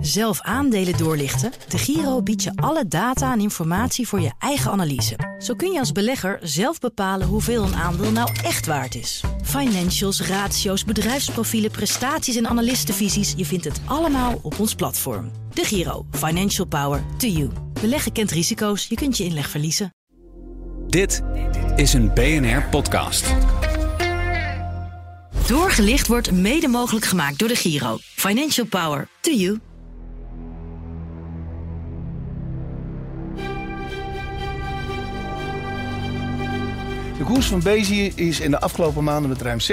Zelf aandelen doorlichten? De Giro biedt je alle data en informatie voor je eigen analyse. Zo kun je als belegger zelf bepalen hoeveel een aandeel nou echt waard is. Financials, ratio's, bedrijfsprofielen, prestaties en analistenvisies. Je vindt het allemaal op ons platform. De Giro. Financial Power to you. Beleggen kent risico's. Je kunt je inleg verliezen. Dit is een BNR-podcast. Doorgelicht wordt mede mogelijk gemaakt door de Giro. Financial Power to you. De koers van Bezi is in de afgelopen maanden met ruim 60%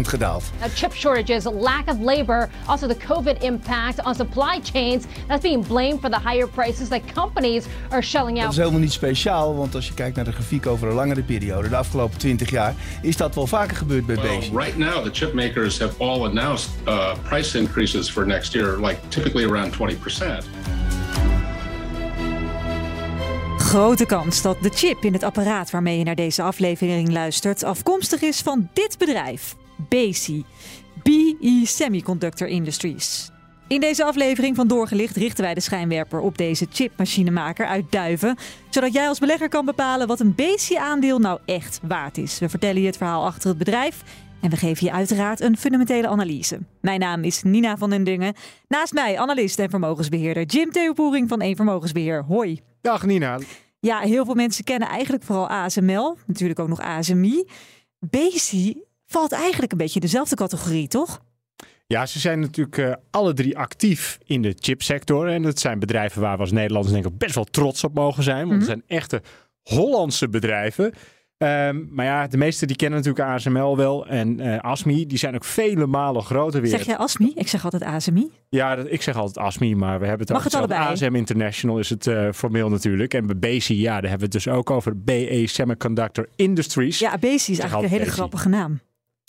gedaald. Now, chip shortages, lack of labor, also the COVID impact on supply chains. That's being blamed for the higher prices that companies are shelling Dat out. is helemaal niet speciaal, want als je kijkt naar de grafiek over een langere periode, de afgelopen 20 jaar, is dat wel vaker gebeurd bij Well, Bezi. right now, the chip makers have all announced uh, price increases for next year, like typically around 20%. Grote kans dat de chip in het apparaat waarmee je naar deze aflevering luistert afkomstig is van dit bedrijf, BESI, BE Semiconductor Industries. In deze aflevering van Doorgelicht richten wij de schijnwerper op deze chipmachinemaker uit Duiven, zodat jij als belegger kan bepalen wat een BESI-aandeel nou echt waard is. We vertellen je het verhaal achter het bedrijf en we geven je uiteraard een fundamentele analyse. Mijn naam is Nina van den Dungen. Naast mij analist en vermogensbeheerder Jim Theopoering van Eén Vermogensbeheer. Hoi. Dag Nina. Ja, heel veel mensen kennen eigenlijk vooral ASML. Natuurlijk ook nog ASMI. Bezi valt eigenlijk een beetje in dezelfde categorie, toch? Ja, ze zijn natuurlijk eh, alle drie actief in de chipsector. En dat zijn bedrijven waar we als Nederlanders denk ik best wel trots op mogen zijn. Want het zijn echte Hollandse bedrijven. Ehm, maar ja, de meesten die kennen natuurlijk ASML wel. En eh, ASMI, die zijn ook vele malen groter weer. Zeg jij ASMI? Ik zeg altijd ASMI. Ja, dat, ik zeg altijd ASMI, maar we hebben het Mag over het allebei? ASM International is het eh, formeel natuurlijk. En bij BESI, ja, daar hebben we het dus ook over BE Semiconductor Industries. Ja, Bezi is eigenlijk een hele grappige naam.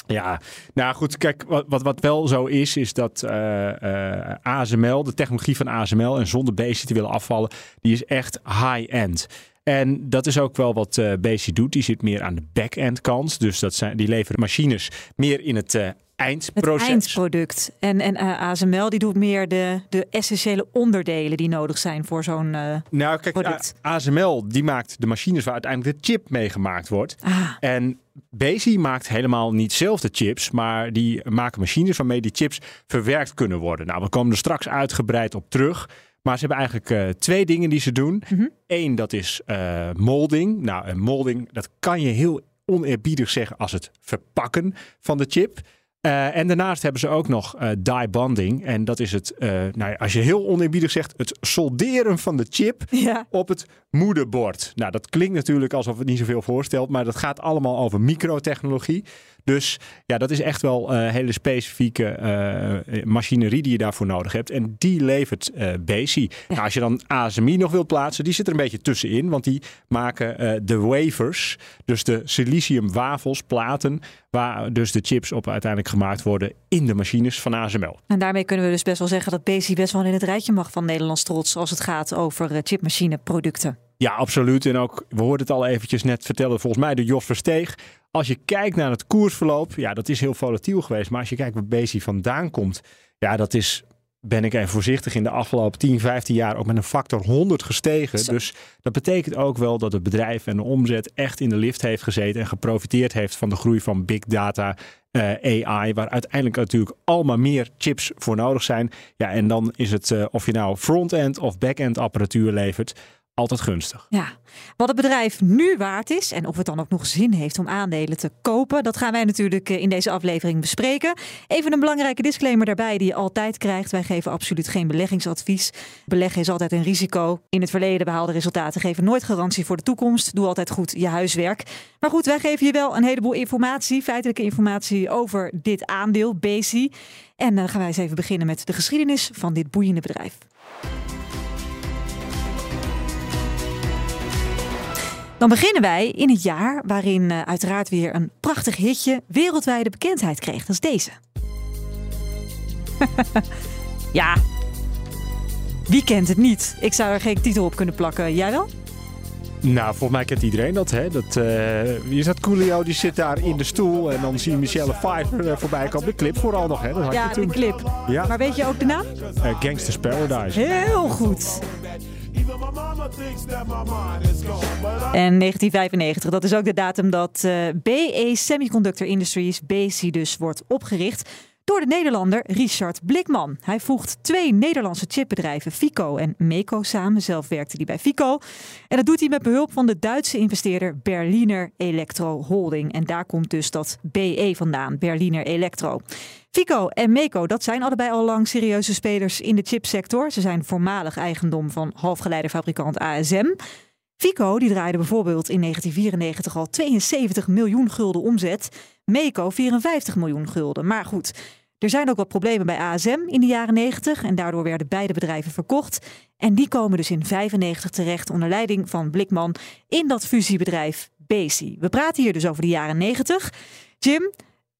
Ja, nou goed, kijk, wat, wat, wat wel zo is, is dat eh, ASML, de technologie van ASML, en zonder BASIC te willen afvallen, die is echt high-end. En dat is ook wel wat eh BASIC doet. Die zit meer aan de back-end kant. Dus dat zijn, die leveren machines meer in het Het eindproces. eindproduct. En, en eh, ASML die doet meer de, de essentiële onderdelen die nodig zijn voor zo'n... eh, Nou, kijk, product. ASML die maakt de machines waar uiteindelijk de chip mee gemaakt wordt. Ah, En Bezi maakt helemaal niet zelf de chips, maar die maken machines waarmee die chips verwerkt kunnen worden. Nou, we komen er straks uitgebreid op terug. Maar ze hebben eigenlijk eh, twee dingen die ze doen. Eén, dat is eh, molding. Nou, en molding, dat kan je heel oneerbiedig zeggen als het verpakken van de chip. Eh, en daarnaast hebben ze ook nog eh, die bonding. En dat is het, nou ja, als je heel oneerbiedig zegt, het solderen van de chip ja. op het moederbord. Nou, dat klinkt natuurlijk alsof het niet zoveel voorstelt, maar dat gaat allemaal over microtechnologie. Dus ja, dat is echt wel eh, hele specifieke eh, machinerie die je daarvoor nodig hebt. En die levert. Nou, als je dan ASMI nog wilt plaatsen, die zit er een beetje tussenin. Want die maken de wafers, dus de silicium wafels, platen, waar dus de chips op uiteindelijk gemaakt worden in de machines van ASML. En daarmee kunnen we dus best wel zeggen dat Bezi best wel in het rijtje mag van Nederlands trots als het gaat over chipmachineproducten. Ja, absoluut. En ook, we hoorden het al eventjes net vertellen, volgens mij door Jos Versteeg. Als je kijkt naar het koersverloop, ja, dat is heel volatiel geweest. Maar als je kijkt waar Bezi vandaan komt, ja, dat is, ben ik even voorzichtig, in de afgelopen 10, 15 jaar ook met een factor 100 gestegen. Zo. Dus dat betekent ook wel dat het bedrijf en de omzet echt in de lift heeft gezeten en geprofiteerd heeft van de groei van big data, eh, AI, waar uiteindelijk natuurlijk allemaal meer chips voor nodig zijn. Ja, en dan is het, eh, of je nou front-end of back-end apparatuur levert, altijd gunstig. Ja, wat het bedrijf nu waard is en of het dan ook nog zin heeft om aandelen te kopen, dat gaan wij natuurlijk eh, in deze aflevering bespreken. Even een belangrijke disclaimer daarbij die je altijd krijgt. Wij geven absoluut geen beleggingsadvies. Beleggen is altijd een risico. In het verleden behaalde resultaten geven nooit garantie voor de toekomst. Doe altijd goed je huiswerk. Maar goed, wij geven je wel een heleboel informatie, feitelijke informatie over dit aandeel, Bezi. En dan gaan wij eens even beginnen met de geschiedenis van dit boeiende bedrijf. Dan beginnen wij in het jaar waarin eh, uiteraard weer een prachtig hitje wereldwijde bekendheid kreeg. Dat is deze. ja, wie kent het niet? Ik zou er geen titel op kunnen plakken. Jij wel? Nou, volgens mij kent iedereen dat. Hè? dat uh, je zat Coolio, die zit daar in de stoel. En dan zie je Michelle Pfeiffer uh, voorbij komen. De clip vooral nog. Hè? Dat had ja, je toen. de clip. Ja. Maar weet je ook de naam? Uh, Gangsters Paradise. Heel goed. En 1995, dat is ook de datum dat BE Semiconductor Industries, BC dus, wordt opgericht door de Nederlander Richard Blikman. Hij voegt twee Nederlandse chipbedrijven, Fico en Meco, samen. Zelf werkte hij bij Fico. En dat doet hij met behulp van de Duitse investeerder Berliner Electro Holding. En daar komt dus dat BE vandaan, Berliner Electro. Fico en Meco, dat zijn allebei al lang serieuze spelers in de chipsector. Ze zijn voormalig eigendom van halfgeleiderfabrikant ASM. Fico die draaide bijvoorbeeld in 1994 al 72 miljoen gulden omzet. Meco 54 miljoen gulden. Maar goed, er zijn ook wat problemen bij ASM in de jaren 90 en daardoor werden beide bedrijven verkocht. En die komen dus in 95 terecht onder leiding van Blikman in dat fusiebedrijf Besi. We praten hier dus over de jaren 90. Jim,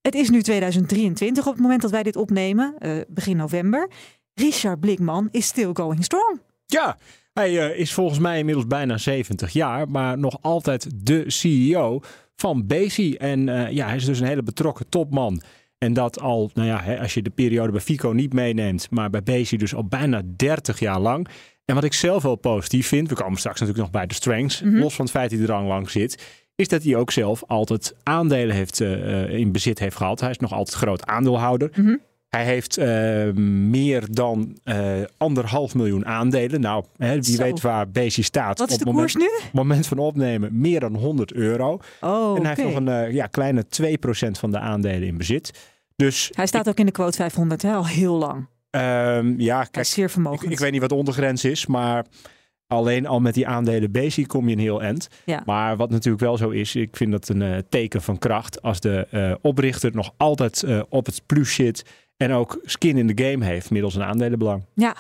het is nu 2023 op het moment dat wij dit opnemen, uh, begin november. Richard Blikman is still going strong. Ja, hij uh, is volgens mij inmiddels bijna 70 jaar, maar nog altijd de CEO van Besi. En uh, ja, hij is dus een hele betrokken topman. En dat al, nou ja, als je de periode bij Fico niet meeneemt, maar bij Bezi dus al bijna 30 jaar lang. En wat ik zelf wel positief vind, we komen straks natuurlijk nog bij de strengths, mm -hmm. los van het feit dat hij er al lang zit, is dat hij ook zelf altijd aandelen heeft, uh, in bezit heeft gehad. Hij is nog altijd groot aandeelhouder. Mm -hmm. Hij heeft uh, meer dan uh, anderhalf miljoen aandelen. Nou, hè, wie Zo. weet waar Bezi staat. Wat is op de moment, koers nu? moment van opnemen meer dan 100 euro. Oh, en hij heeft nog een uh, ja, kleine 2% van de aandelen in bezit. Dus hij staat ik, ook in de quote 500 hè, al heel lang. Um, ja, kijk, zeer vermogend. Ik, ik, weet niet wat de ondergrens is, maar alleen al met die aandelen Bezi kom je een heel eind. Ja. Maar wat natuurlijk wel zo is, ik vind dat een teken van kracht als de oprichter nog altijd op het plus zit en ook skin in the game heeft middels een aandelenbelang. Ja,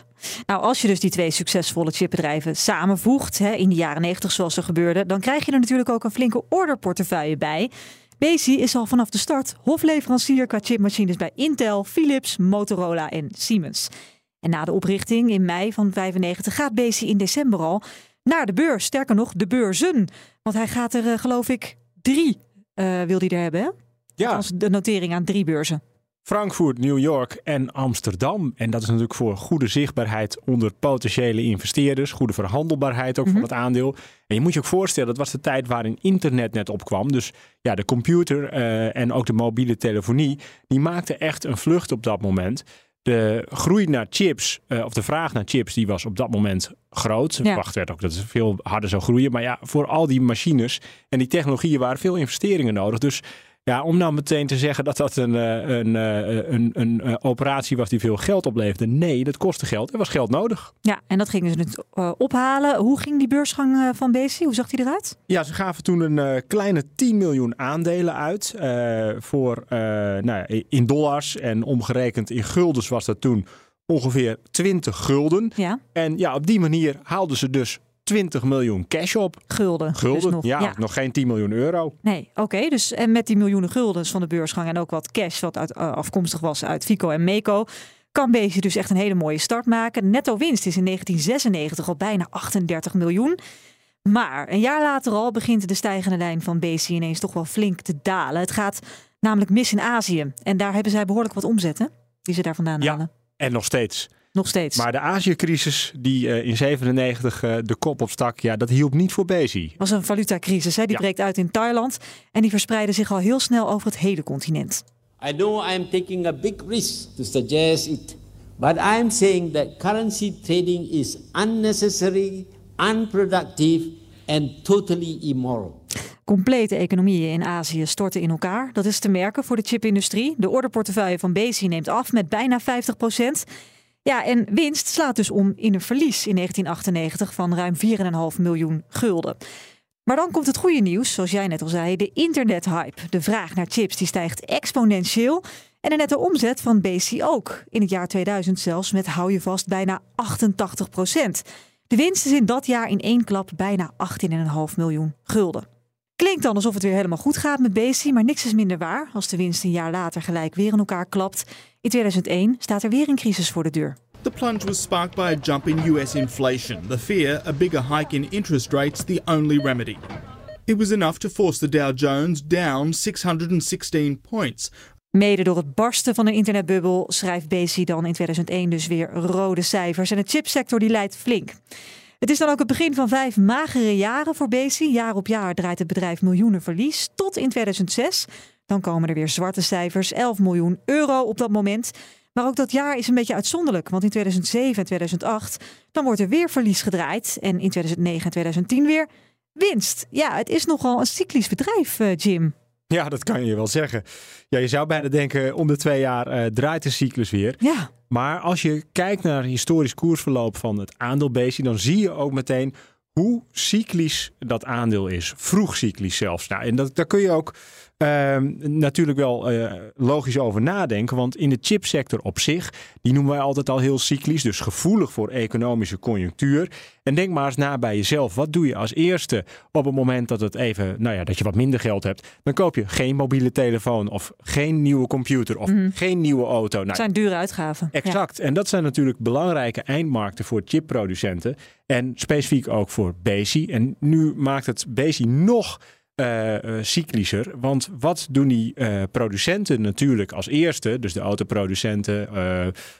nou als je dus die twee succesvolle chipbedrijven samenvoegt hè, in de jaren 90 zoals er gebeurde, dan krijg je er natuurlijk ook een flinke orderportefeuille bij. Bezi is al vanaf de start hofleverancier qua chipmachines bij Intel, Philips, Motorola en Siemens. En na de oprichting in mei van 95 gaat Bezi in december al naar de beurs. Sterker nog, de beurzen. Want hij gaat er, uh, geloof ik, drie uh, wil hij er hebben. Hè? Ja. Als de notering aan drie beurzen. Frankfurt, New York en Amsterdam. En dat is natuurlijk voor goede zichtbaarheid onder potentiële investeerders. Goede verhandelbaarheid ook mm -hmm. van het aandeel. En je moet je ook voorstellen, dat was de tijd waarin internet net opkwam. Dus ja, de computer uh, en ook de mobiele telefonie, die maakten echt een vlucht op dat moment. De groei naar chips, uh, of de vraag naar chips, die was op dat moment groot. Ja. Verwacht werd ook dat het veel harder zou groeien. Maar ja, voor al die machines en die technologieën waren veel investeringen nodig. Dus ja, om nou meteen te zeggen dat dat een, een, een, een, een operatie was die veel geld opleverde. Nee, dat kostte geld. Er was geld nodig. Ja, en dat gingen ze dus uh, ophalen. Hoe ging die beursgang uh, van Bezi? Hoe zag die eruit? Ja, ze gaven toen een uh, kleine 10 miljoen aandelen uit. voor, nou, in dollars en omgerekend in guldens was dat toen ongeveer 20 gulden. Ja. En ja, op die manier haalden ze dus 20 miljoen cash op. Gulden. Gulden, dus nog, ja, ja, nog geen 10 miljoen euro. Nee, oké. Okay, dus en met die miljoenen guldens van de beursgang en ook wat cash wat uit, uh, afkomstig was uit Fico en Meco, kan Bezi dus echt een hele mooie start maken. Netto winst is in 1996 al bijna 38 miljoen. Maar een jaar later al begint de stijgende lijn van Bezi ineens toch wel flink te dalen. Het gaat namelijk mis in Azië. En daar hebben zij behoorlijk wat omzetten die ze daar vandaan ja, halen. En nog steeds. Nog steeds. Maar de Azië-crisis die uh, in 97 uh, de kop opstak, ja, dat hielp niet voor Bezi. was een valutacrisis. Hè? Die ja. breekt uit in Thailand en die verspreidde zich al heel snel over het hele continent. I know I'm taking a big risk to suggest it, but I'm saying that currency trading is unnecessary, unproductive and totally immoral. Complete economieën in Azië storten in elkaar. Dat is te merken voor de chipindustrie. De orderportefeuille van Bezi neemt af met bijna 50 procent. Ja, en winst slaat dus om in een verlies in 1998 van ruim 4,5 miljoen gulden. Maar dan komt het goede nieuws, zoals jij net al zei, de internethype. De vraag naar chips die stijgt exponentieel. En de nette omzet van BC ook. In het jaar 2000 zelfs met, hou je vast, bijna 88 procent. De winst is in dat jaar in één klap bijna 18,5 miljoen gulden. Klinkt dan alsof het weer helemaal goed gaat met Bezi, maar niks is minder waar als de winst een jaar later gelijk weer in elkaar klapt. In 2001 staat er weer een crisis voor de deur. The plunge was sparked by a jump in US inflation, the fear a bigger hike in interest rates the only remedy. It was enough to force the Dow Jones down 616 points. Mede door het barsten van een internetbubbel schrijft Besi dan in 2001 dus weer rode cijfers. En de chipsector die leidt flink. Het is dan ook het begin van vijf magere jaren voor Besi. Jaar op jaar draait het bedrijf miljoenen verlies. Tot in 2006. Dan komen er weer zwarte cijfers. 11 miljoen euro op dat moment. Maar ook dat jaar is een beetje uitzonderlijk. Want in 2007 en 2008 dan wordt er weer verlies gedraaid. En in 2009 en 2010 weer winst. Ja, het is nogal een cyclisch bedrijf, uh, Jim. Ja, dat kan je wel zeggen. Ja, je zou bijna denken, om de twee jaar uh, draait de cyclus weer. Ja. Maar als je kijkt naar historisch koersverloop van het aandeelbeestje, dan zie je ook meteen hoe cyclisch dat aandeel is. Vroeg cyclisch zelfs. Nou, en dat, daar kun je ook Ehm, natuurlijk wel uh, logisch over nadenken. Want in de chipsector op zich, die noemen wij altijd al heel cyclisch. Dus gevoelig voor economische conjunctuur. En denk maar eens na bij jezelf. Wat doe je als eerste op het moment dat het even, nou ja, dat je wat minder geld hebt? Dan koop je geen mobiele telefoon of geen nieuwe computer of mm. geen nieuwe auto. Nou, dat zijn dure uitgaven. Exact. En dat zijn natuurlijk belangrijke eindmarkten voor chipproducenten. En specifiek ook voor Besi. En nu maakt het Besi nog uh, cyclischer. Want wat doen die uh, producenten natuurlijk als eerste, dus de autoproducenten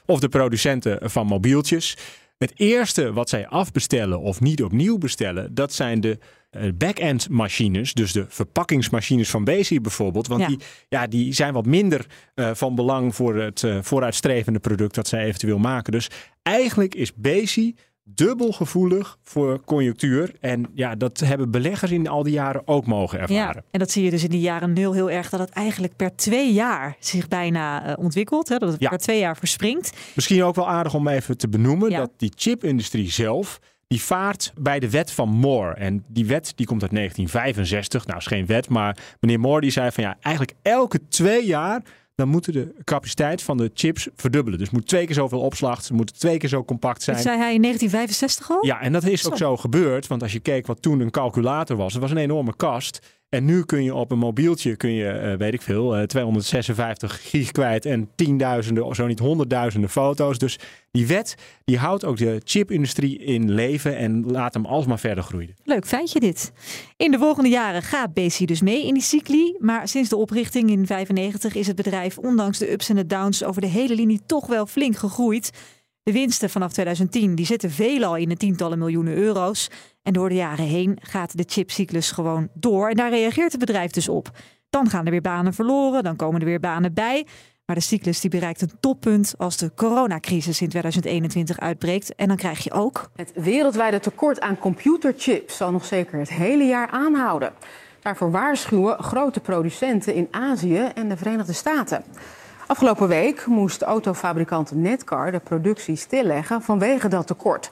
of de producenten van mobieltjes? Het eerste wat zij afbestellen of niet opnieuw bestellen, dat zijn de back-end machines, dus de verpakkingsmachines van Bezi bijvoorbeeld. Want Die, ja, die zijn wat minder van belang voor het vooruitstrevende product dat zij eventueel maken. Dus eigenlijk is Bezi dubbel gevoelig voor conjunctuur. En ja, dat hebben beleggers in al die jaren ook mogen ervaren. Ja, en dat zie je dus in die jaren nul heel erg, dat het eigenlijk per twee jaar zich bijna uh, ontwikkelt. Hè? Dat het per twee jaar verspringt. Misschien ook wel aardig om even te benoemen dat die chipindustrie zelf, die vaart bij de wet van Moore. En die wet die komt uit 1965. Nou, is geen wet, maar meneer Moore die zei van ja, eigenlijk elke twee jaar dan moeten de capaciteit van de chips verdubbelen. Dus moet twee keer zoveel opslag, ze moeten twee keer zo compact zijn. Dat zei hij in 1965 al? Ja, en dat is ook zo gebeurd. Want als je keek wat toen een calculator was, het was een enorme kast. En nu kun je op een mobieltje, kun je, uh, weet ik veel, uh, 256 gig kwijt en tienduizenden, of zo niet honderdduizenden foto's. Dus die wet, die houdt ook de chipindustrie in leven en laat hem alsmaar verder groeien. Leuk feitje dit. In de volgende jaren gaat Besi dus mee in die cycli. Maar sinds de oprichting in 95 is het bedrijf, ondanks de ups en de downs over de hele linie, toch wel flink gegroeid. De winsten vanaf 2010 die zitten veelal in de tientallen miljoenen euro's. En door de jaren heen gaat de chipcyclus gewoon door. En daar reageert het bedrijf dus op. Dan gaan er weer banen verloren, dan komen er weer banen bij. Maar de cyclus die bereikt een toppunt als de coronacrisis in 2021 uitbreekt. En dan krijg je ook. Het wereldwijde tekort aan computerchips zal nog zeker het hele jaar aanhouden. Daarvoor waarschuwen grote producenten in Azië en de Verenigde Staten. Afgelopen week moest autofabrikant Netcar de productie stilleggen vanwege dat tekort.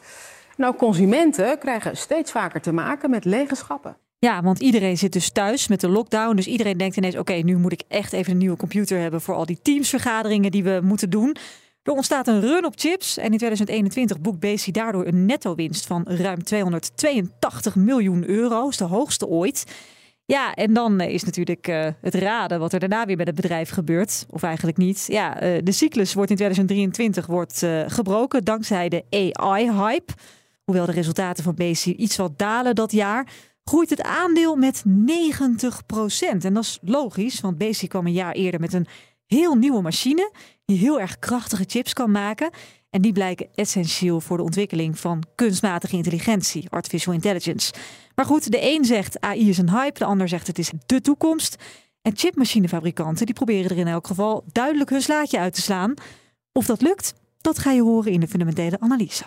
Nou, consumenten krijgen steeds vaker te maken met lege schappen. Ja, want iedereen zit dus thuis met de lockdown. Dus iedereen denkt ineens: oké, nu moet ik echt even een nieuwe computer hebben voor al die teamsvergaderingen die we moeten doen. Er ontstaat een run op chips en in 2021 boekt Besi daardoor een netto-winst van ruim 282 miljoen euro. Is de hoogste ooit. Ja, en dan is natuurlijk uh, het raden wat er daarna weer met het bedrijf gebeurt. Of eigenlijk niet. Ja, uh, de cyclus wordt in 2023 wordt, gebroken dankzij de AI-hype. Hoewel de resultaten van BC iets wat dalen dat jaar, groeit het aandeel met 90% En dat is logisch, want BC kwam een jaar eerder met een heel nieuwe machine die heel erg krachtige chips kan maken. En die blijken essentieel voor de ontwikkeling van kunstmatige intelligentie, artificial intelligence. Maar goed, de een zegt AI is een hype, de ander zegt het is de toekomst. En chipmachinefabrikanten die proberen er in elk geval duidelijk hun slaatje uit te slaan. Of dat lukt, dat ga je horen in de fundamentele analyse.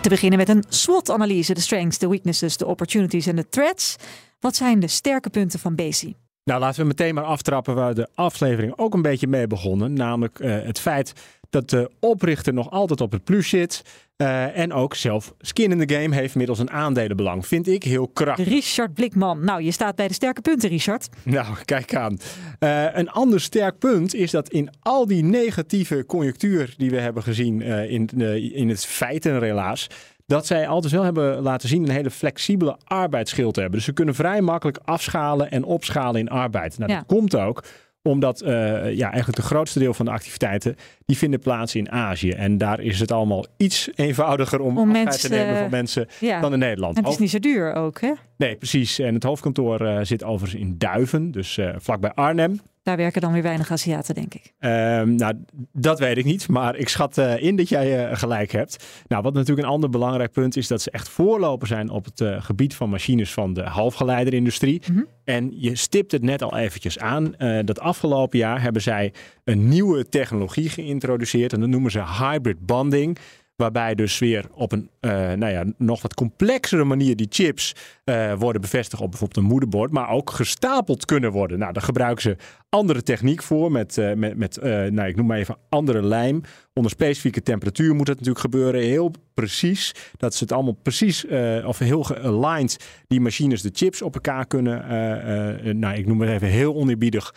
Te beginnen met een SWOT-analyse. De strengths, de weaknesses, de opportunities en de threats. Wat zijn de sterke punten van Bezi? Nou, laten we meteen maar aftrappen waar de aflevering ook een beetje mee begonnen. Namelijk uh, het feit dat de oprichter nog altijd op het plus zit. Uh, en ook zelf skin in the game heeft middels een aandelenbelang. Vind ik heel krachtig. Richard Blikman. Nou, je staat bij de sterke punten, Richard. Nou, kijk aan. Uh, een ander sterk punt is dat in al die negatieve conjunctuur die we hebben gezien uh, in, in het feitenrelaas dat zij altijd wel hebben laten zien een hele flexibele arbeidsschild te hebben. Dus ze kunnen vrij makkelijk afschalen en opschalen in arbeid. Nou, dat komt ook Omdat eh, ja, eigenlijk de grootste deel van de activiteiten die vinden plaats in Azië. En daar is het allemaal iets eenvoudiger om, Om afscheid mensen, te nemen eh, van mensen ja. dan in Nederland. En het is niet zo duur ook, hè? Nee, precies. En het hoofdkantoor eh, zit overigens in Duiven, dus eh, vlakbij Arnhem. Daar werken dan weer weinig Aziaten, denk ik. Ehm, nou, dat weet ik niet, maar ik schat eh, in dat jij eh, gelijk hebt. Nou, wat natuurlijk een ander belangrijk punt is, dat ze echt voorloper zijn op het eh, gebied van machines van de halfgeleiderindustrie. En je stipt het net al eventjes aan. dat afgelopen jaar hebben zij een nieuwe technologie geïntroduceerd en dat noemen ze hybrid bonding. Waarbij dus weer op een eh, nou ja, nog wat complexere manier die chips eh, worden bevestigd op bijvoorbeeld een moederbord, maar ook gestapeld kunnen worden. Nou, daar gebruiken ze andere techniek voor met, eh, met, met nou, ik noem maar even andere lijm. Onder specifieke temperatuur moet het natuurlijk gebeuren. Heel precies. Dat ze het allemaal precies eh, of heel gealigned die machines de chips op elkaar kunnen, eh, eh, nou, ik noem het even heel oneerbiedig,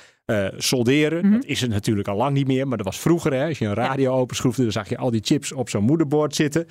solderen. Dat is het natuurlijk al lang niet meer, maar dat was vroeger. Hè, als je een radio openschroefde, dan zag je al die chips op zo'n moederbord zitten.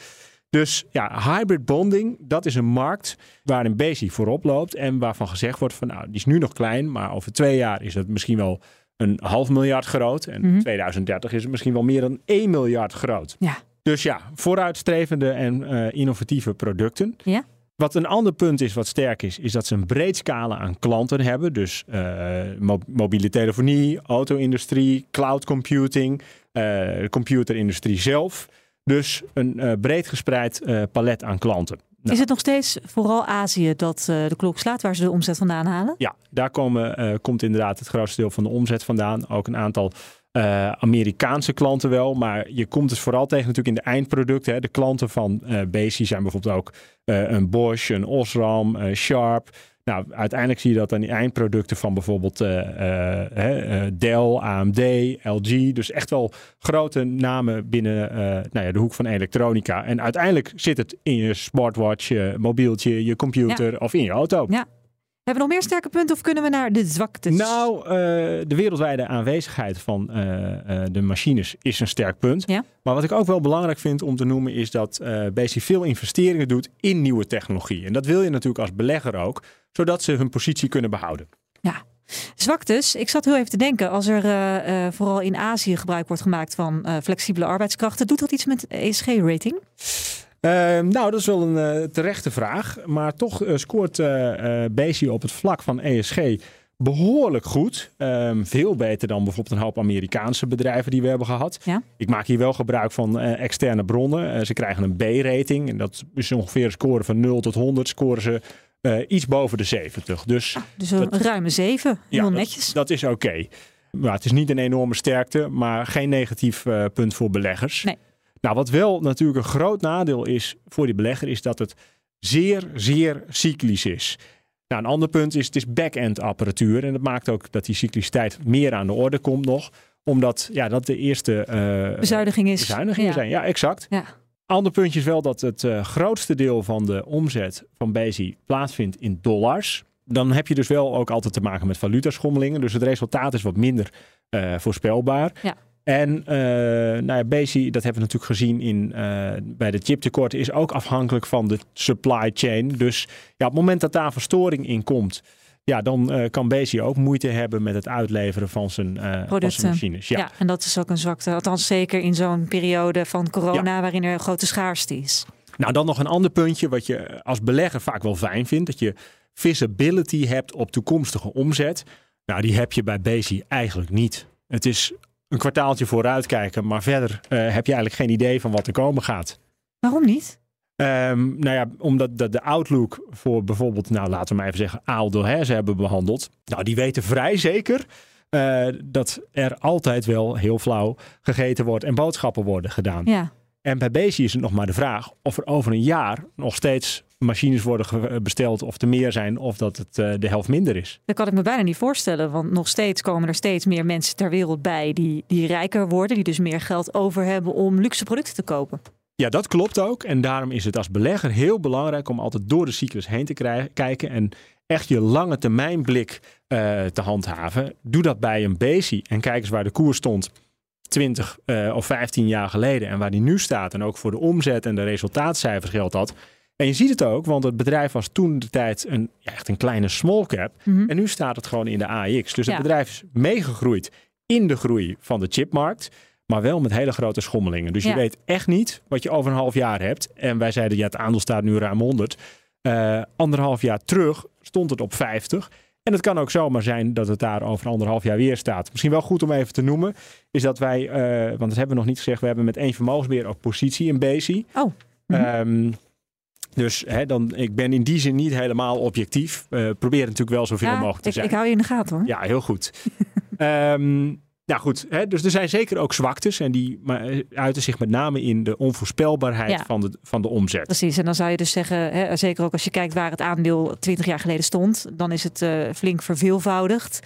Dus ja, hybrid bonding, dat is een markt waarin Basic voorop loopt. En waarvan gezegd wordt van nou, die is nu nog klein, maar over twee jaar is het misschien wel een half miljard groot. En in 2030 is het misschien wel meer dan 1 miljard groot. Ja. Dus ja, vooruitstrevende en eh, innovatieve producten. Ja. Wat een ander punt is wat sterk is, is dat ze een breed scala aan klanten hebben. Dus eh, mo- mobiele telefonie, auto-industrie, cloud computing, de computerindustrie zelf. Dus een breed gespreid palet aan klanten. Nou, Is het nog steeds vooral Azië dat eh, de klok slaat, waar ze de omzet vandaan halen? Ja, daar komen, eh, komt inderdaad het grootste deel van de omzet vandaan. Ook een aantal eh, Amerikaanse klanten wel. Maar je komt dus vooral tegen natuurlijk in de eindproducten. Hè. De klanten van Besi zijn bijvoorbeeld ook een Bosch, een Osram, Sharp. Nou, uiteindelijk zie je dat aan die eindproducten van bijvoorbeeld eh, eh, eh, Dell, AMD, LG. Dus echt wel grote namen binnen nou ja, de hoek van elektronica. En uiteindelijk zit het in je smartwatch, je mobieltje, je computer of in je auto. Ja. Hebben we nog meer sterke punten of kunnen we naar de zwaktes? Nou, eh, de wereldwijde aanwezigheid van eh, eh, de machines is een sterk punt. Ja. Maar wat ik ook wel belangrijk vind om te noemen is dat Basic veel investeringen doet in nieuwe technologie. En dat wil je natuurlijk als belegger ook, zodat ze hun positie kunnen behouden. Ja. Zwaktes. Ik zat heel even te denken, als er vooral in Azië gebruik wordt gemaakt van flexibele arbeidskrachten, doet dat iets met ESG-rating? Ehm, nou, dat is wel een eh, terechte vraag. Maar toch eh, scoort Bezi op het vlak van ESG behoorlijk goed. Ehm, veel beter dan bijvoorbeeld een hoop Amerikaanse bedrijven die we hebben gehad. Ja. Ik maak hier wel gebruik van externe bronnen. Ze krijgen een B-rating. En dat is ongeveer een score van 0 tot 100. Scoren ze iets boven de 70. Dus Dus een ruime 7. Heel dat- netjes. Dat, is oké. Maar het is niet een enorme sterkte, maar geen negatief punt voor beleggers. Nee. Nou, wat wel natuurlijk een groot nadeel is voor die belegger, is dat het zeer, zeer cyclisch is. Nou, een ander punt is, het is back-end apparatuur. En dat maakt ook dat die cycliciteit meer aan de orde komt nog. Omdat ja, dat de eerste eh, Bezuiniging is. bezuinigingen Ja. zijn. Ja, exact. Ja. Ander puntje is wel dat het eh, grootste deel van de omzet van Bezi plaatsvindt in dollars. Dan heb je dus wel ook altijd te maken met valutaschommelingen. Dus het resultaat is wat minder eh, voorspelbaar. Ja. En eh nou ja, Bezi, dat hebben we natuurlijk gezien in, eh, bij de chiptekorten, is ook afhankelijk van de supply chain. Dus ja, op het moment dat daar verstoring in komt, ja, dan eh, kan Bezi ook moeite hebben met het uitleveren van zijn, eh, van zijn machines. Ja. en dat is ook een zwakte. Althans, zeker in zo'n periode van corona, Ja. waarin er een grote schaarste is. Nou, dan nog een ander puntje wat je als belegger vaak wel fijn vindt. Dat je visibility hebt op toekomstige omzet. Nou, die heb je bij Bezi eigenlijk niet. Het is een kwartaaltje vooruitkijken, maar verder eh, heb je eigenlijk geen idee van wat er komen gaat. Waarom niet? Ehm, nou ja, omdat de, de outlook voor bijvoorbeeld, nou laten we maar even zeggen, Aal Delhaize hebben behandeld. Nou, die weten vrij zeker eh, dat er altijd wel heel flauw gegeten wordt en boodschappen worden gedaan. Ja. En bij Bezi is het nog maar de vraag of er over een jaar nog steeds machines worden ge- besteld of er meer zijn of dat het eh, de helft minder is. Dat kan ik me bijna niet voorstellen. Want nog steeds komen er steeds meer mensen ter wereld bij die, die rijker worden. Die dus meer geld over hebben om luxe producten te kopen. Ja, dat klopt ook. En daarom is het als belegger heel belangrijk om altijd door de cyclus heen te kijken en echt je lange termijn blik eh, te handhaven. Doe dat bij een Bezi en kijk eens waar de koers stond 20 eh, of 15 jaar geleden en waar die nu staat. En ook voor de omzet en de resultaatcijfers geldt dat. En je ziet het ook, want het bedrijf was toen de tijd een, ja, echt een kleine small cap. Mhm. En nu staat het gewoon in de AX. Dus Ja. het bedrijf is meegegroeid in de groei van de chipmarkt. Maar wel met hele grote schommelingen. Dus Ja. je weet echt niet wat je over een half jaar hebt. En wij zeiden, ja, het aandeel staat nu ruim 100. Eh, anderhalf jaar terug stond het op 50. En het kan ook zomaar zijn dat het daar over anderhalf jaar weer staat. Misschien wel goed om even te noemen, is dat wij, eh, want dat hebben we nog niet gezegd, we hebben met één vermogensbeheer ook positie in Bezi. Oh. mhm. Ehm, dus hè, dan, ik ben in die zin niet helemaal objectief. Eh probeer natuurlijk wel zoveel Ja, mogelijk te ik, zijn. ik hou je in de gaten hoor. Ja, heel goed. Ehm nou goed, hè, dus er zijn zeker ook zwaktes. En die eh, uiten zich met name in de onvoorspelbaarheid Ja. van, de, van de omzet. Precies, en dan zou je dus zeggen, hè, zeker ook als je kijkt waar het aandeel 20 jaar geleden stond, dan is het eh, flink verveelvoudigd.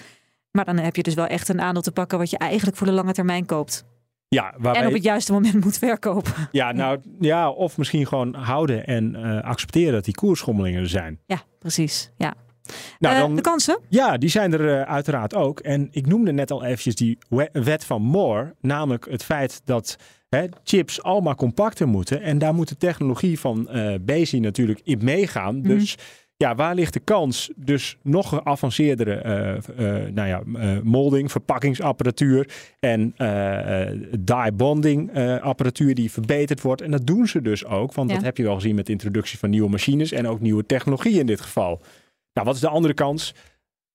Maar dan heb je dus wel echt een aandeel te pakken wat je eigenlijk voor de lange termijn koopt. Ja, waarbij, En op het juiste moment moet verkopen. ja, nou, ja, of misschien gewoon houden en eh, accepteren dat die koersschommelingen er zijn. Ja, precies. Ja. Nou, Eh, dan, De kansen? Ja, die zijn er eh, uiteraard ook. En ik noemde net al eventjes die we- wet van Moore. Namelijk het feit dat hè, chips allemaal compacter moeten. En daar moet de technologie van eh Bezi natuurlijk in meegaan. Dus ja, waar ligt de kans? Dus nog geavanceerdere eh, nou ja, molding, verpakkingsapparatuur en die bonding apparatuur die verbeterd wordt. En dat doen ze dus ook. Want Ja. dat heb je wel gezien met de introductie van nieuwe machines en ook nieuwe technologie in dit geval. Nou, wat is de andere kans?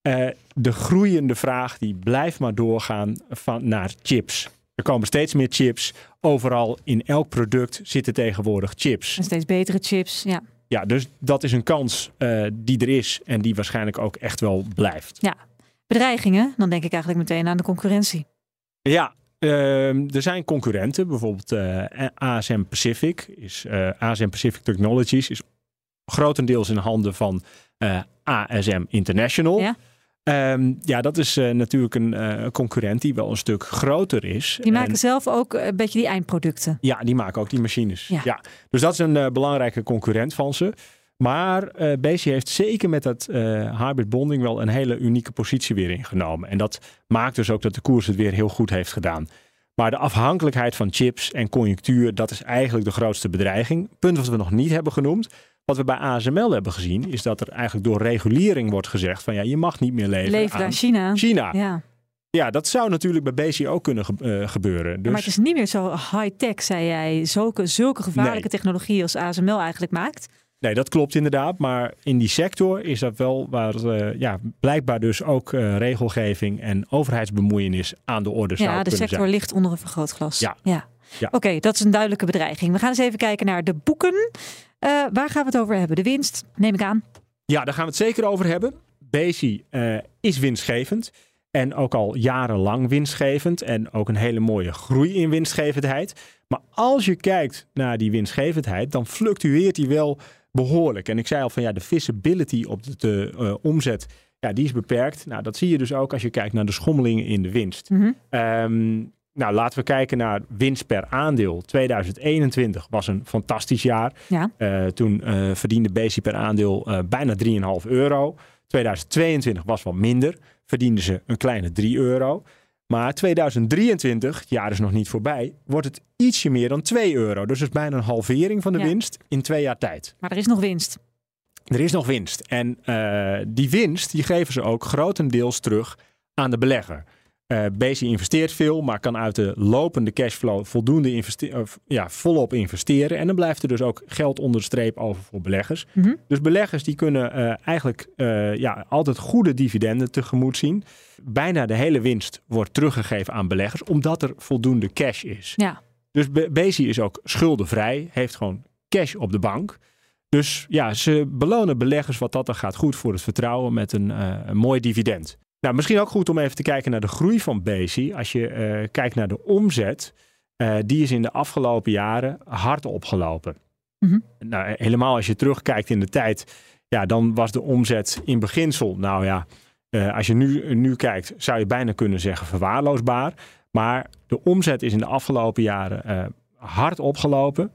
Eh, de groeiende vraag die blijft maar doorgaan van, naar chips. Er komen steeds meer chips. Overal in elk product zitten tegenwoordig chips. En steeds betere chips. Ja. Ja, dus dat is een kans eh, die er is en die waarschijnlijk ook echt wel blijft. ja. Bedreigingen, dan denk ik eigenlijk meteen aan de concurrentie. Ja, ehm, er zijn concurrenten. Bijvoorbeeld eh, ASM Pacific. Is, ASM Pacific Technologies is grotendeels in handen van ASM International. Ja. Ehm, ja, dat is eh, natuurlijk een eh, concurrent die wel een stuk groter is. Die En- maken zelf ook een beetje die eindproducten. ja, die maken ook die machines. Ja. Ja. Dus dat is een eh, belangrijke concurrent van ze. Maar eh BC heeft zeker met dat eh, hybrid bonding wel een hele unieke positie weer ingenomen. En dat maakt dus ook dat de koers het weer heel goed heeft gedaan. Maar de afhankelijkheid van chips en conjunctuur, dat is eigenlijk de grootste bedreiging. Punt wat we nog niet hebben genoemd. Wat we bij ASML hebben gezien, is dat er eigenlijk door regulering wordt gezegd van ja, je mag niet meer leveren Leveren aan China. China. Ja. Ja, dat zou natuurlijk bij BC ook kunnen eh, gebeuren. Dus... Maar het is niet meer zo high-tech, zei jij. Zulke, zulke gevaarlijke Nee. technologie als ASML eigenlijk maakt. Nee, dat klopt inderdaad. Maar in die sector is dat wel waar eh, ja, blijkbaar dus ook eh, regelgeving en overheidsbemoeienis aan de orde zou Ja, de kunnen sector zijn. ligt onder een vergrootglas. Ja. ja. Ja. Oké, dat is een duidelijke bedreiging. We gaan eens even kijken naar de boeken. Eh, waar gaan we het over hebben? De winst, neem ik aan. Ja, daar gaan we het zeker over hebben. Bezi eh, is winstgevend. En ook al jarenlang winstgevend. En ook een hele mooie groei in winstgevendheid. Maar als je kijkt naar die winstgevendheid, dan fluctueert die wel behoorlijk. En ik zei al van ja, de visibility op de, de, eh, omzet, ja, die is beperkt. Nou, dat zie je dus ook als je kijkt naar de schommelingen in de winst. Ehm, nou, laten we kijken naar winst per aandeel. 2021 was een fantastisch jaar. Ja. Eh, toen eh, verdiende Bezi per aandeel eh, bijna 3,5 euro. 2022 was wat minder. Verdienden ze een kleine 3 euro. Maar 2023, het jaar is nog niet voorbij, wordt het ietsje meer dan 2 euro. Dus dat is bijna een halvering van de Ja. winst in twee jaar tijd. Maar er is nog winst. Er is nog winst. En die winst die geven ze ook grotendeels terug aan de belegger. Eh Bezi investeert veel, maar kan uit de lopende cashflow voldoende investe- of, ja, volop investeren. En dan blijft er dus ook geld onder de streep over voor beleggers. Mhm. Dus beleggers die kunnen eh, eigenlijk eh, ja, altijd goede dividenden tegemoet zien. Bijna de hele winst wordt teruggegeven aan beleggers, omdat er voldoende cash is. Ja. Dus Be- Bezi is ook schuldenvrij, heeft gewoon cash op de bank. Dus ja, ze belonen beleggers wat dat dan gaat goed voor het vertrouwen met een, een mooi dividend. Nou, misschien ook goed om even te kijken naar de groei van Bezi. Als je eh, kijkt naar de omzet, eh, die is in de afgelopen jaren hard opgelopen. Mhm. Nou, helemaal als je terugkijkt in de tijd, ja, dan was de omzet in beginsel, nou ja, eh, als je nu, nu kijkt, zou je bijna kunnen zeggen verwaarloosbaar. Maar de omzet is in de afgelopen jaren eh, hard opgelopen.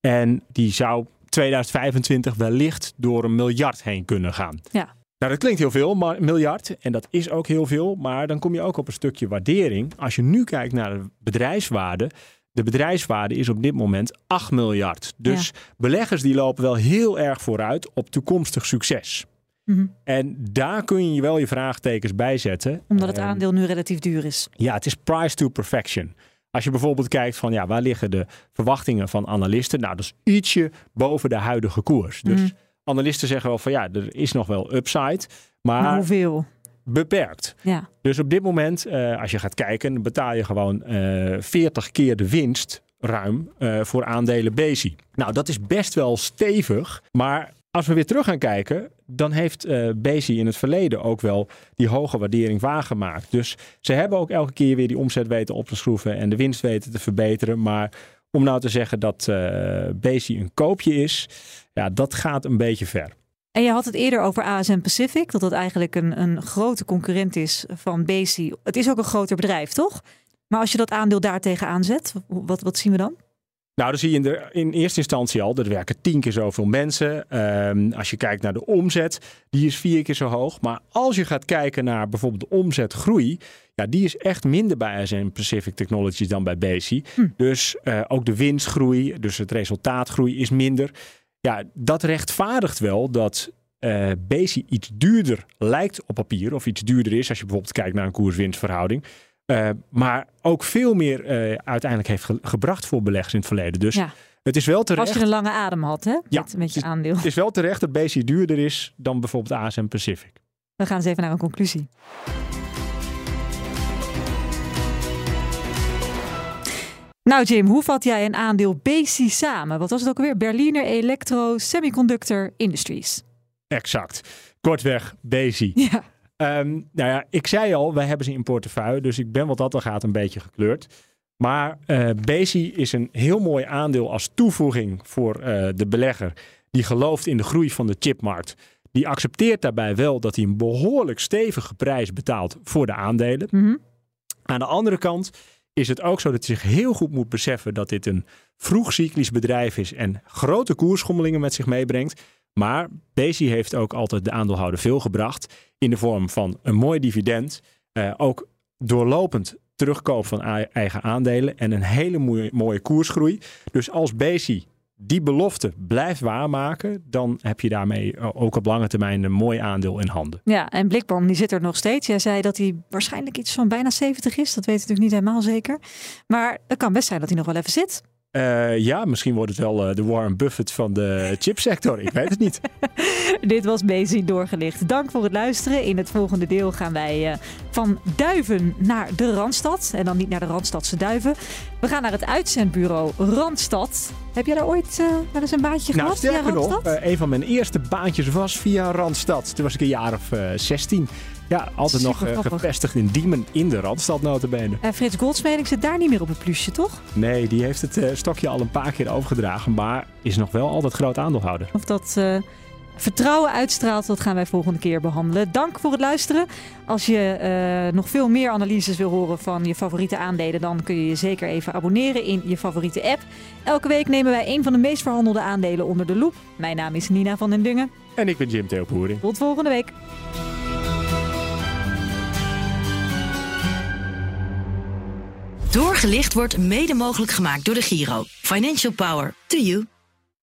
En die zou 2025 wellicht door een miljard heen kunnen gaan. Ja. Nou, dat klinkt heel veel, maar miljard. En dat is ook heel veel. Maar dan kom je ook op een stukje waardering. Als je nu kijkt naar de bedrijfswaarde. De bedrijfswaarde is op dit moment 8 miljard. Dus beleggers die lopen wel heel erg vooruit op toekomstig succes. Mhm. En daar kun je wel je vraagtekens bij zetten. Omdat het Ehm, aandeel nu relatief duur is. ja, het is price to perfection. Als je bijvoorbeeld kijkt van ja, waar liggen de verwachtingen van analisten? Nou, dat is ietsje boven de huidige koers. Dus Mhm. Analisten zeggen wel van ja, er is nog wel upside, maar, Maar hoeveel? beperkt. Ja. Dus op dit moment, eh, als je gaat kijken, betaal je gewoon eh 40 keer de winst ruim eh, voor aandelen Bezi. Nou, dat is best wel stevig, maar als we weer terug gaan kijken, dan heeft eh Bezi in het verleden ook wel die hoge waardering waargemaakt. Dus ze hebben ook elke keer weer die omzet weten op te schroeven en de winst weten te verbeteren. Maar om nou te zeggen dat Bezi een koopje is, ja, dat gaat een beetje ver. En je had het eerder over ASM Pacific, dat dat eigenlijk een, een grote concurrent is van Bezi. Het is ook een groter bedrijf, toch? Maar als je dat aandeel daar tegenaan zet, wat, wat zien we dan? Nou, dan zie je in, de, in eerste instantie al, er werken tien keer zoveel mensen. Ehm, als je kijkt naar de omzet, die is vier keer zo hoog. Maar als je gaat kijken naar bijvoorbeeld de omzetgroei, ja, die is echt minder bij ASM Pacific Technologies dan bij Bezi. Dus eh, ook de winstgroei, dus het resultaatgroei is minder. Ja, dat rechtvaardigt wel dat Bezi iets duurder lijkt op papier, of iets duurder is als je bijvoorbeeld kijkt naar een koers-winstverhouding. Eh, maar ook veel meer eh, uiteindelijk heeft ge- gebracht voor beleggers in het verleden. Dus Ja. het is wel terecht. Als je een lange adem had, hè? Ja, Met, met je aandeel. Het is wel terecht dat BC duurder is dan bijvoorbeeld ASM Pacific. We gaan eens even naar een conclusie. Nou Jim, hoe vat jij een aandeel Bezi samen? Wat was het ook alweer? Berliner Electro Semiconductor Industries. Exact. Kortweg, BC. Ja. Ehm, nou ja, ik zei al, wij hebben ze in portefeuille, dus ik ben wat dat er gaat een beetje gekleurd. Maar Bezi is een heel mooi aandeel als toevoeging voor eh, de belegger die gelooft in de groei van de chipmarkt. Die accepteert daarbij wel dat hij een behoorlijk stevige prijs betaalt voor de aandelen. Mhm. Aan de andere kant is het ook zo dat hij zich heel goed moet beseffen dat dit een vroegcyclisch bedrijf is en grote koersschommelingen met zich meebrengt. Maar Bezi heeft ook altijd de aandeelhouder veel gebracht in de vorm van een mooi dividend, eh, ook doorlopend terugkoop van eigen aandelen en een hele mooie, mooie koersgroei. Dus als Bezi die belofte blijft waarmaken, dan heb je daarmee eh, ook op lange termijn een mooi aandeel in handen. Ja, en Blikboom die zit er nog steeds. Jij zei dat hij waarschijnlijk iets van bijna 70 is. Dat weet natuurlijk niet helemaal zeker. Maar het kan best zijn dat hij nog wel even zit. Eh, ja, misschien wordt het wel eh, de Warren Buffett van de chipsector. Ik weet het niet. Dit was Bezi doorgelicht. Dank voor het luisteren. In het volgende deel gaan wij eh, van Duiven naar de Randstad. En dan niet naar de Randstadse Duiven. We gaan naar het uitzendbureau Randstad. Heb jij daar ooit eh, wel eens een baantje nou, gehad? sterker nog, eh, een van mijn eerste baantjes was via Randstad. Toen was ik een jaar of eh 16. Ja, altijd nog eh, gevestigd in Diemen in de Randstad notabene. Eh, Frits Goldsmeding zit daar niet meer op het plusje, toch? Nee, die heeft het eh, stokje al een paar keer overgedragen. Maar is nog wel altijd groot aandeelhouder. Of dat eh, vertrouwen uitstraalt, dat gaan wij volgende keer behandelen. Dank voor het luisteren. Als je nog veel meer analyses wil horen van je favoriete aandelen, dan kun je je zeker even abonneren in je favoriete app. Elke week nemen wij een van de meest verhandelde aandelen onder de loep. Mijn naam is Nina van den Dungen. En ik ben Jim Theopoering. Tot volgende week. Doorgelicht wordt mede mogelijk gemaakt door de Giro. Financial Power to you.